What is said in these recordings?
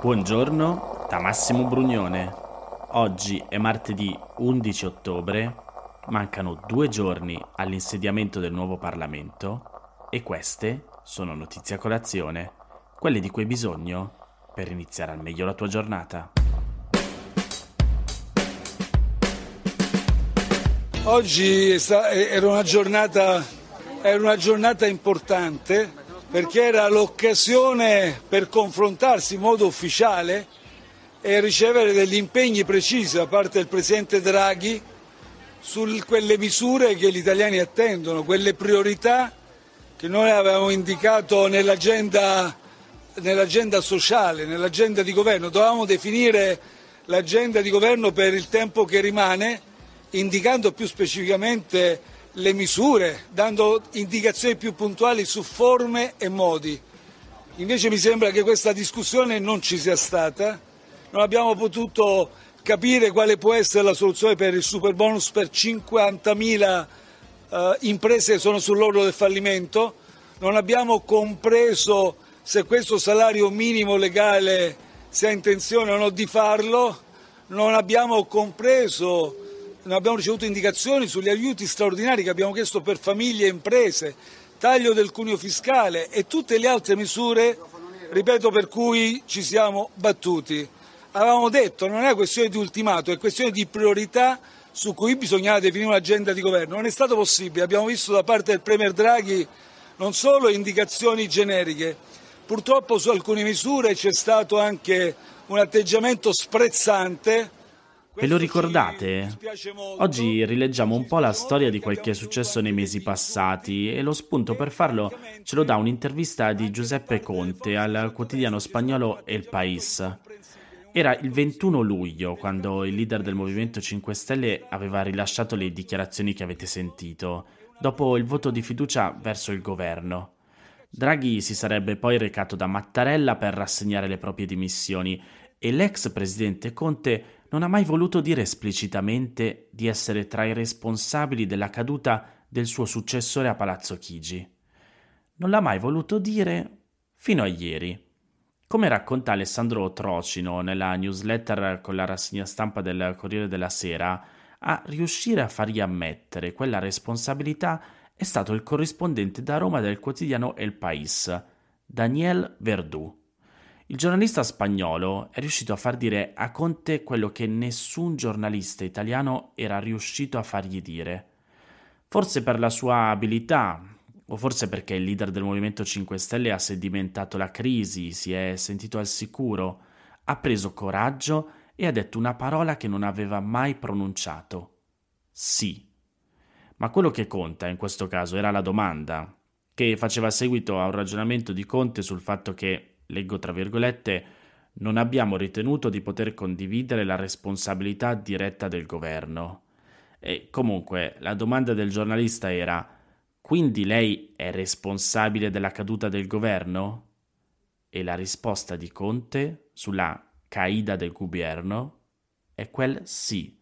Buongiorno da Massimo Brugnone. Oggi è martedì 11 ottobre, mancano due giorni all'insediamento del nuovo Parlamento e queste sono notizie a colazione, quelle di cui hai bisogno per iniziare al meglio la tua giornata. Oggi era una giornata, era una giornata importante perché era l'occasione per confrontarsi in modo ufficiale e ricevere degli impegni precisi da parte del Presidente Draghi su quelle misure che gli italiani attendono, quelle priorità che noi avevamo indicato nell'agenda, nell'agenda sociale, nell'agenda di governo. Dovevamo definire l'agenda di governo per il tempo che rimane, indicando più specificamente le misure, dando indicazioni più puntuali su forme e modi. Invece mi sembra che questa discussione non ci sia stata, non abbiamo potuto capire quale può essere la soluzione per il super bonus per 50.000 eh, imprese che sono sull'orlo del fallimento, non abbiamo compreso se questo salario minimo legale si ha intenzione o no di farlo, non abbiamo compreso non abbiamo ricevuto indicazioni sugli aiuti straordinari che abbiamo chiesto per famiglie e imprese, taglio del cuneo fiscale e tutte le altre misure, ripeto, per cui ci siamo battuti. Avevamo detto non è questione di ultimato, è questione di priorità su cui bisognava definire un'agenda di governo. Non è stato possibile, abbiamo visto da parte del Premier Draghi non solo indicazioni generiche, purtroppo su alcune misure c'è stato anche un atteggiamento sprezzante Ve lo ricordate? Oggi rileggiamo un po' la storia di quel che è successo nei mesi passati e lo spunto per farlo ce lo dà un'intervista di Giuseppe Conte al quotidiano spagnolo El País. Era il 21 luglio quando il leader del Movimento 5 Stelle aveva rilasciato le dichiarazioni che avete sentito, dopo il voto di fiducia verso il governo. Draghi si sarebbe poi recato da Mattarella per rassegnare le proprie dimissioni e l'ex presidente Conte non ha mai voluto dire esplicitamente di essere tra i responsabili della caduta del suo successore a Palazzo Chigi. Non l'ha mai voluto dire fino a ieri. Come racconta Alessandro Trocino nella newsletter con la rassegna stampa del Corriere della Sera, a riuscire a fargli ammettere quella responsabilità è stato il corrispondente da Roma del quotidiano El País, Daniel Verdú. Il giornalista spagnolo è riuscito a far dire a Conte quello che nessun giornalista italiano era riuscito a fargli dire. Forse per la sua abilità, o forse perché il leader del Movimento 5 Stelle ha sedimentato la crisi, si è sentito al sicuro, ha preso coraggio e ha detto una parola che non aveva mai pronunciato. Sì. Ma quello che conta in questo caso era la domanda, che faceva seguito a un ragionamento di Conte sul fatto che leggo tra virgolette, non abbiamo ritenuto di poter condividere la responsabilità diretta del governo. E comunque la domanda del giornalista era quindi lei è responsabile della caduta del governo? E la risposta di Conte sulla caida del governo è quel sì,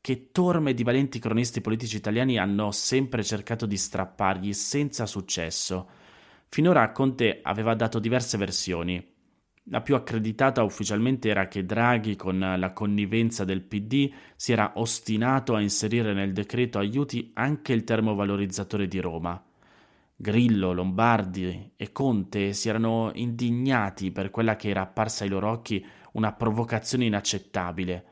che torme di valenti cronisti politici italiani hanno sempre cercato di strappargli senza successo Finora Conte aveva dato diverse versioni. La più accreditata ufficialmente era che Draghi, con la connivenza del PD, si era ostinato a inserire nel decreto aiuti anche il termovalorizzatore di Roma. Grillo, Lombardi e Conte si erano indignati per quella che era apparsa ai loro occhi una provocazione inaccettabile.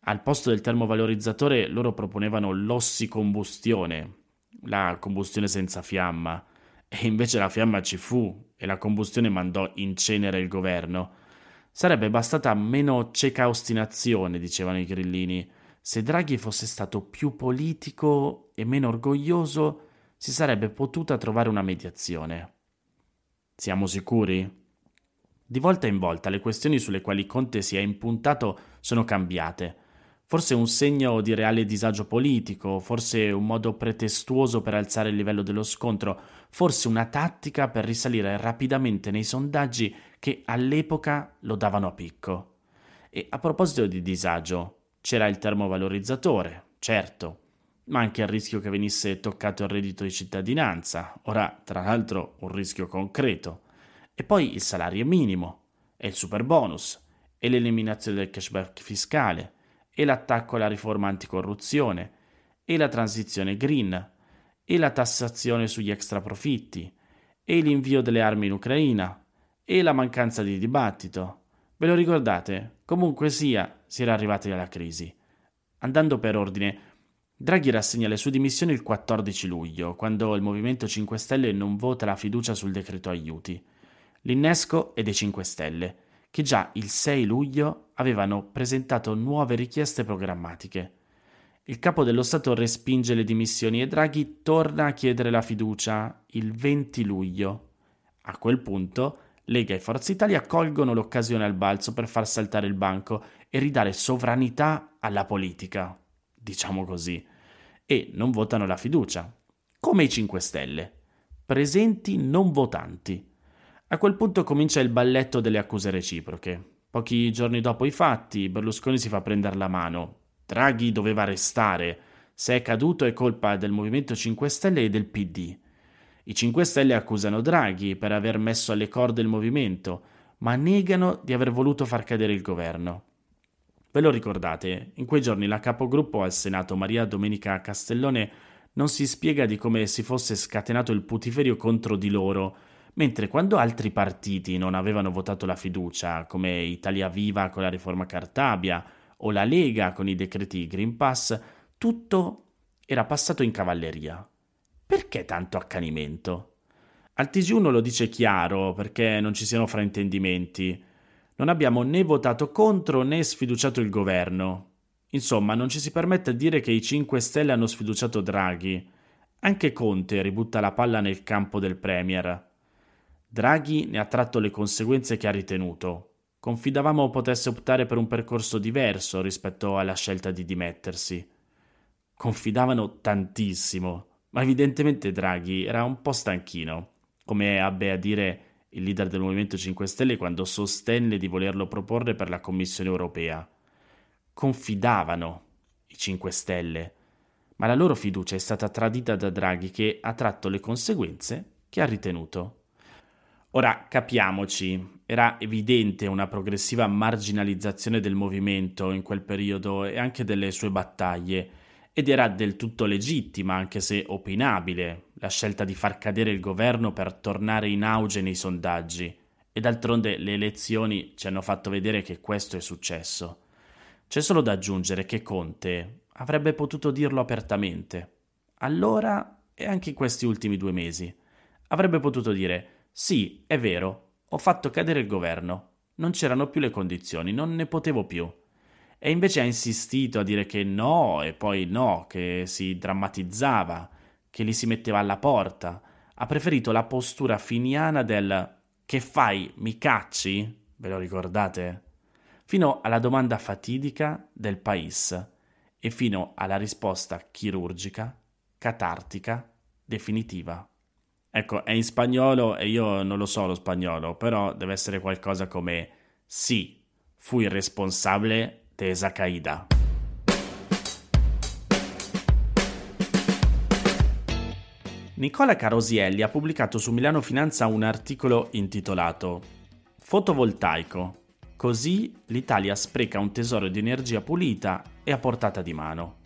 Al posto del termovalorizzatore loro proponevano l'ossicombustione, la combustione senza fiamma e invece la fiamma ci fu e la combustione mandò in cenere il governo. Sarebbe bastata meno cieca ostinazione, dicevano i grillini. Se Draghi fosse stato più politico e meno orgoglioso, si sarebbe potuta trovare una mediazione. Siamo sicuri? Di volta in volta le questioni sulle quali Conte si è impuntato sono cambiate. Forse un segno di reale disagio politico, forse un modo pretestuoso per alzare il livello dello scontro, forse una tattica per risalire rapidamente nei sondaggi che all'epoca lo davano a picco. E a proposito di disagio, c'era il termovalorizzatore, certo, ma anche il rischio che venisse toccato il reddito di cittadinanza, ora tra l'altro un rischio concreto, e poi il salario minimo, e il super bonus, e l'eliminazione del cashback fiscale, e l'attacco alla riforma anticorruzione, e la transizione green, e la tassazione sugli extraprofitti, e l'invio delle armi in Ucraina, e la mancanza di dibattito. Ve lo ricordate? Comunque sia, si era arrivati alla crisi. Andando per ordine, Draghi rassegna le sue dimissioni il 14 luglio, quando il Movimento 5 Stelle non vota la fiducia sul decreto aiuti. L'innesco è dei 5 Stelle, che già il 6 luglio avevano presentato nuove richieste programmatiche. Il capo dello Stato respinge le dimissioni e Draghi torna a chiedere la fiducia il 20 luglio. A quel punto Lega e Forza Italia colgono l'occasione al balzo per far saltare il banco e ridare sovranità alla politica diciamo così, e non votano la fiducia, come i 5 Stelle, presenti non votanti. A quel punto comincia il balletto delle accuse reciproche. Pochi giorni dopo i fatti, Berlusconi si fa prendere la mano. Draghi doveva restare. Se è caduto è colpa del Movimento 5 Stelle e del PD. I 5 Stelle accusano Draghi per aver messo alle corde il movimento, ma negano di aver voluto far cadere il governo. Ve lo ricordate? In quei giorni la capogruppo al Senato Maria Domenica Castellone non si spiega di come si fosse scatenato il putiferio contro di loro, mentre quando altri partiti non avevano votato la fiducia, come Italia Viva con la riforma Cartabia o la Lega con i decreti Green Pass, tutto era passato in cavalleria. Perché tanto accanimento? Al TG1 lo dice chiaro perché non ci siano fraintendimenti. Non abbiamo né votato contro né sfiduciato il governo. Insomma, non ci si permette di dire che i 5 Stelle hanno sfiduciato Draghi. Anche Conte ributta la palla nel campo del Premier. Draghi ne ha tratto le conseguenze che ha ritenuto. Confidavamo potesse optare per un percorso diverso rispetto alla scelta di dimettersi. Confidavano tantissimo, ma evidentemente Draghi era un po' stanchino, come ebbe a dire il leader del Movimento 5 Stelle, quando sostenne di volerlo proporre per la Commissione europea. Confidavano i 5 Stelle, ma la loro fiducia è stata tradita da Draghi che ha tratto le conseguenze che ha ritenuto. Ora capiamoci, era evidente una progressiva marginalizzazione del movimento in quel periodo e anche delle sue battaglie, ed era del tutto legittima, anche se opinabile, la scelta di far cadere il governo per tornare in auge nei sondaggi. E d'altronde le elezioni ci hanno fatto vedere che questo è successo. C'è solo da aggiungere che Conte avrebbe potuto dirlo apertamente. Allora e anche in questi ultimi due mesi. Avrebbe potuto dire: Sì, è vero, ho fatto cadere il governo. Non c'erano più le condizioni, non ne potevo più e invece ha insistito a dire che no e poi no, che si drammatizzava, che li si metteva alla porta. Ha preferito la postura finiana del che fai, mi cacci? Ve lo ricordate? Fino alla domanda fatidica del Pais e fino alla risposta chirurgica, catartica, definitiva. Ecco, è in spagnolo e io non lo so lo spagnolo, però deve essere qualcosa come sì, fui responsabile tesa caída. Nicola Carosielli ha pubblicato su Milano Finanza un articolo intitolato Fotovoltaico. Così l'Italia spreca un tesoro di energia pulita e a portata di mano.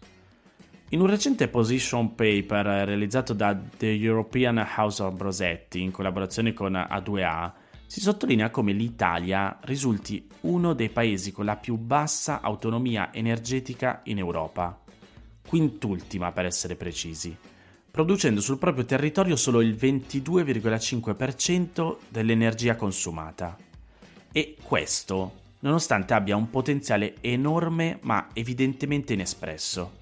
In un recente position paper realizzato da The European House of Brosetti in collaborazione con A2A, si sottolinea come l'Italia risulti uno dei paesi con la più bassa autonomia energetica in Europa, quintultima per essere precisi, producendo sul proprio territorio solo il 22,5% dell'energia consumata. E questo nonostante abbia un potenziale enorme ma evidentemente inespresso.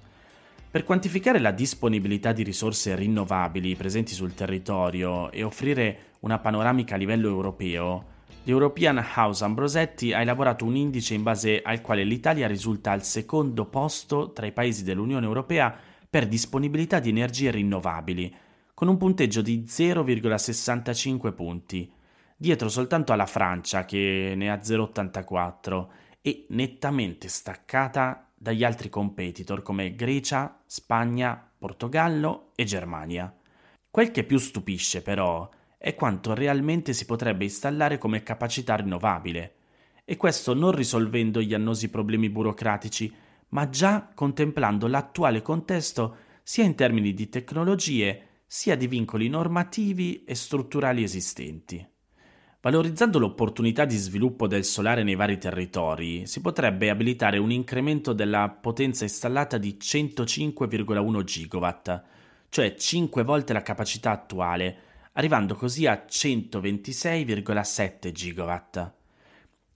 Per quantificare la disponibilità di risorse rinnovabili presenti sul territorio e offrire una panoramica a livello europeo, l'European House Ambrosetti ha elaborato un indice in base al quale l'Italia risulta al secondo posto tra i paesi dell'Unione Europea per disponibilità di energie rinnovabili, con un punteggio di 0,65 punti, dietro soltanto alla Francia che ne ha 0,84 e nettamente staccata dagli altri competitor come Grecia, Spagna, Portogallo e Germania. Quel che più stupisce però è quanto realmente si potrebbe installare come capacità rinnovabile. e questo non risolvendo gli annosi problemi burocratici, ma già contemplando l'attuale contesto sia in termini di tecnologie, sia di vincoli normativi e strutturali esistenti. Valorizzando l'opportunità di sviluppo del solare nei vari territori, si potrebbe abilitare un incremento della potenza installata di 105,1 GW, cioè 5 volte la capacità attuale, arrivando così a 126,7 GW.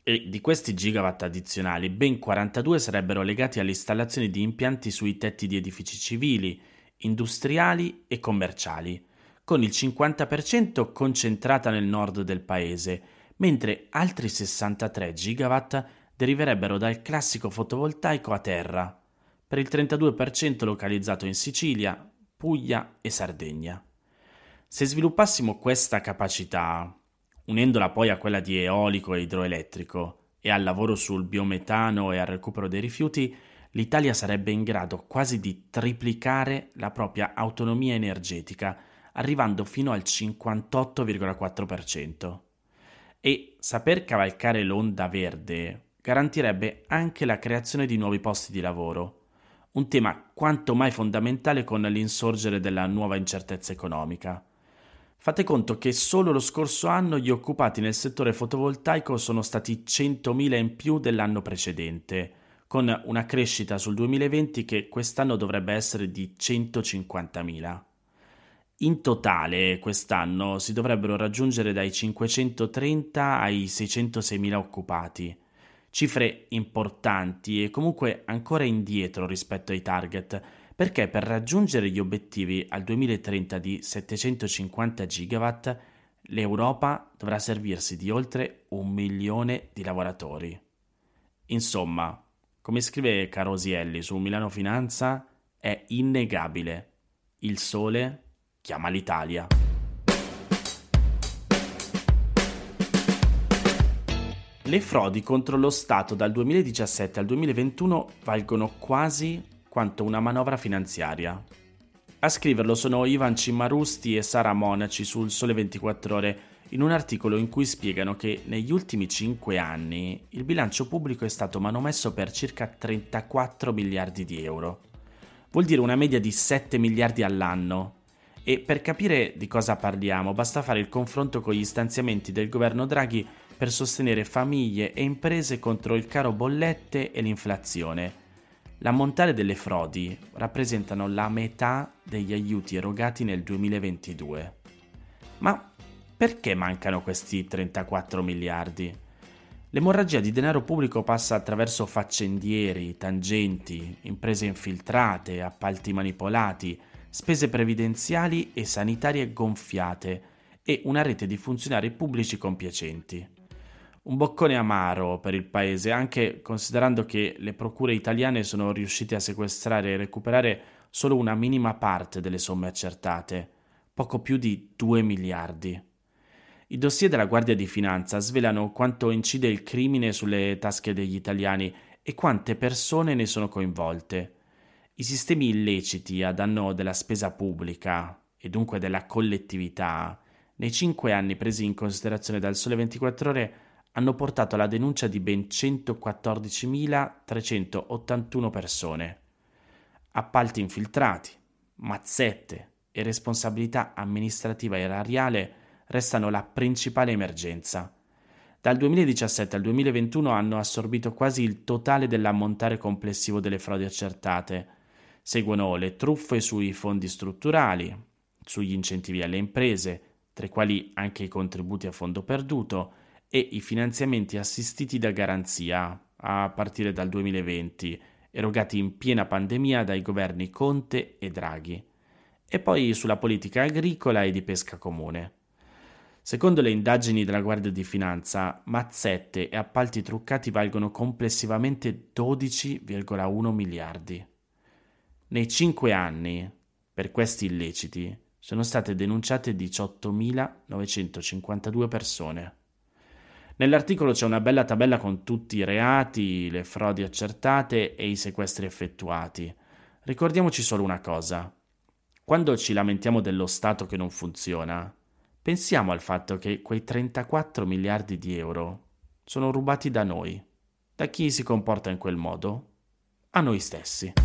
E di questi gigawatt addizionali, ben 42 sarebbero legati all'installazione di impianti sui tetti di edifici civili, industriali e commerciali, con il 50% concentrata nel nord del paese, mentre altri 63 gigawatt deriverebbero dal classico fotovoltaico a terra, per il 32% localizzato in Sicilia, Puglia e Sardegna. Se sviluppassimo questa capacità, unendola poi a quella di eolico e idroelettrico e al lavoro sul biometano e al recupero dei rifiuti, l'Italia sarebbe in grado quasi di triplicare la propria autonomia energetica, arrivando fino al 58,4%. E saper cavalcare l'onda verde garantirebbe anche la creazione di nuovi posti di lavoro, un tema quanto mai fondamentale con l'insorgere della nuova incertezza economica. Fate conto che solo lo scorso anno gli occupati nel settore fotovoltaico sono stati 100.000 in più dell'anno precedente, con una crescita sul 2020 che quest'anno dovrebbe essere di 150.000. In totale quest'anno si dovrebbero raggiungere dai 530 ai 606.000 occupati, cifre importanti e comunque ancora indietro rispetto ai target perché per raggiungere gli obiettivi al 2030 di 750 gigawatt l'Europa dovrà servirsi di oltre un milione di lavoratori. Insomma, come scrive Carosielli su Milano Finanza, è innegabile. Il sole chiama l'Italia. Le frodi contro lo Stato dal 2017 al 2021 valgono quasi quanto una manovra finanziaria. A scriverlo sono Ivan Cimarusti e Sara Monaci sul Sole 24 Ore in un articolo in cui spiegano che negli ultimi 5 anni il bilancio pubblico è stato manomesso per circa 34 miliardi di euro. Vuol dire una media di 7 miliardi all'anno. E per capire di cosa parliamo basta fare il confronto con gli stanziamenti del governo Draghi per sostenere famiglie e imprese contro il caro bollette e l'inflazione L'ammontare delle frodi rappresentano la metà degli aiuti erogati nel 2022. Ma perché mancano questi 34 miliardi? L'emorragia di denaro pubblico passa attraverso faccendieri, tangenti, imprese infiltrate, appalti manipolati, spese previdenziali e sanitarie gonfiate e una rete di funzionari pubblici compiacenti un boccone amaro per il paese, anche considerando che le procure italiane sono riuscite a sequestrare e recuperare solo una minima parte delle somme accertate, poco più di 2 miliardi. I dossier della Guardia di Finanza svelano quanto incide il crimine sulle tasche degli italiani e quante persone ne sono coinvolte. I sistemi illeciti a danno della spesa pubblica e dunque della collettività, nei cinque anni presi in considerazione dal Sole 24 ore, hanno portato alla denuncia di ben 114.381 persone. Appalti infiltrati, mazzette e responsabilità amministrativa erariale restano la principale emergenza. Dal 2017 al 2021 hanno assorbito quasi il totale dell'ammontare complessivo delle frodi accertate. Seguono le truffe sui fondi strutturali, sugli incentivi alle imprese, tra i quali anche i contributi a fondo perduto, e i finanziamenti assistiti da garanzia a partire dal 2020, erogati in piena pandemia dai governi Conte e Draghi, e poi sulla politica agricola e di pesca comune. Secondo le indagini della Guardia di Finanza, mazzette e appalti truccati valgono complessivamente 12,1 miliardi. Nei cinque anni, per questi illeciti, sono state denunciate 18.952 persone. Nell'articolo c'è una bella tabella con tutti i reati, le frodi accertate e i sequestri effettuati. Ricordiamoci solo una cosa. Quando ci lamentiamo dello Stato che non funziona, pensiamo al fatto che quei 34 miliardi di euro sono rubati da noi. Da chi si comporta in quel modo? A noi stessi.